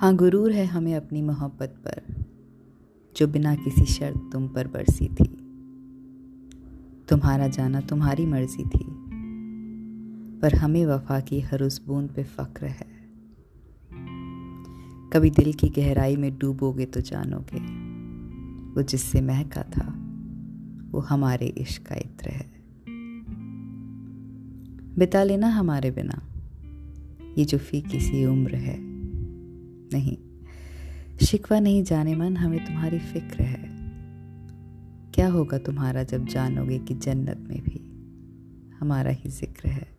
हाँ गुरूर है हमें अपनी मोहब्बत पर, जो बिना किसी शर्त तुम पर बरसी थी। तुम्हारा जाना तुम्हारी मर्ज़ी थी, पर हमें वफा की हर उस बूंद पे फक्र है। कभी दिल की गहराई में डूबोगे तो जानोगे, वो जिससे महका था, वो हमारे इश्क का इत्र है। बिता लेना हमारे बिना, ये जो फ़ी किसी उम्र है। नहीं। शिकवा नहीं जाने मन, हमें तुम्हारी फ़िक्र है। क्या होगा तुम्हारा जब जानोगे कि जन्नत में भी हमारा ही ज़िक्र है?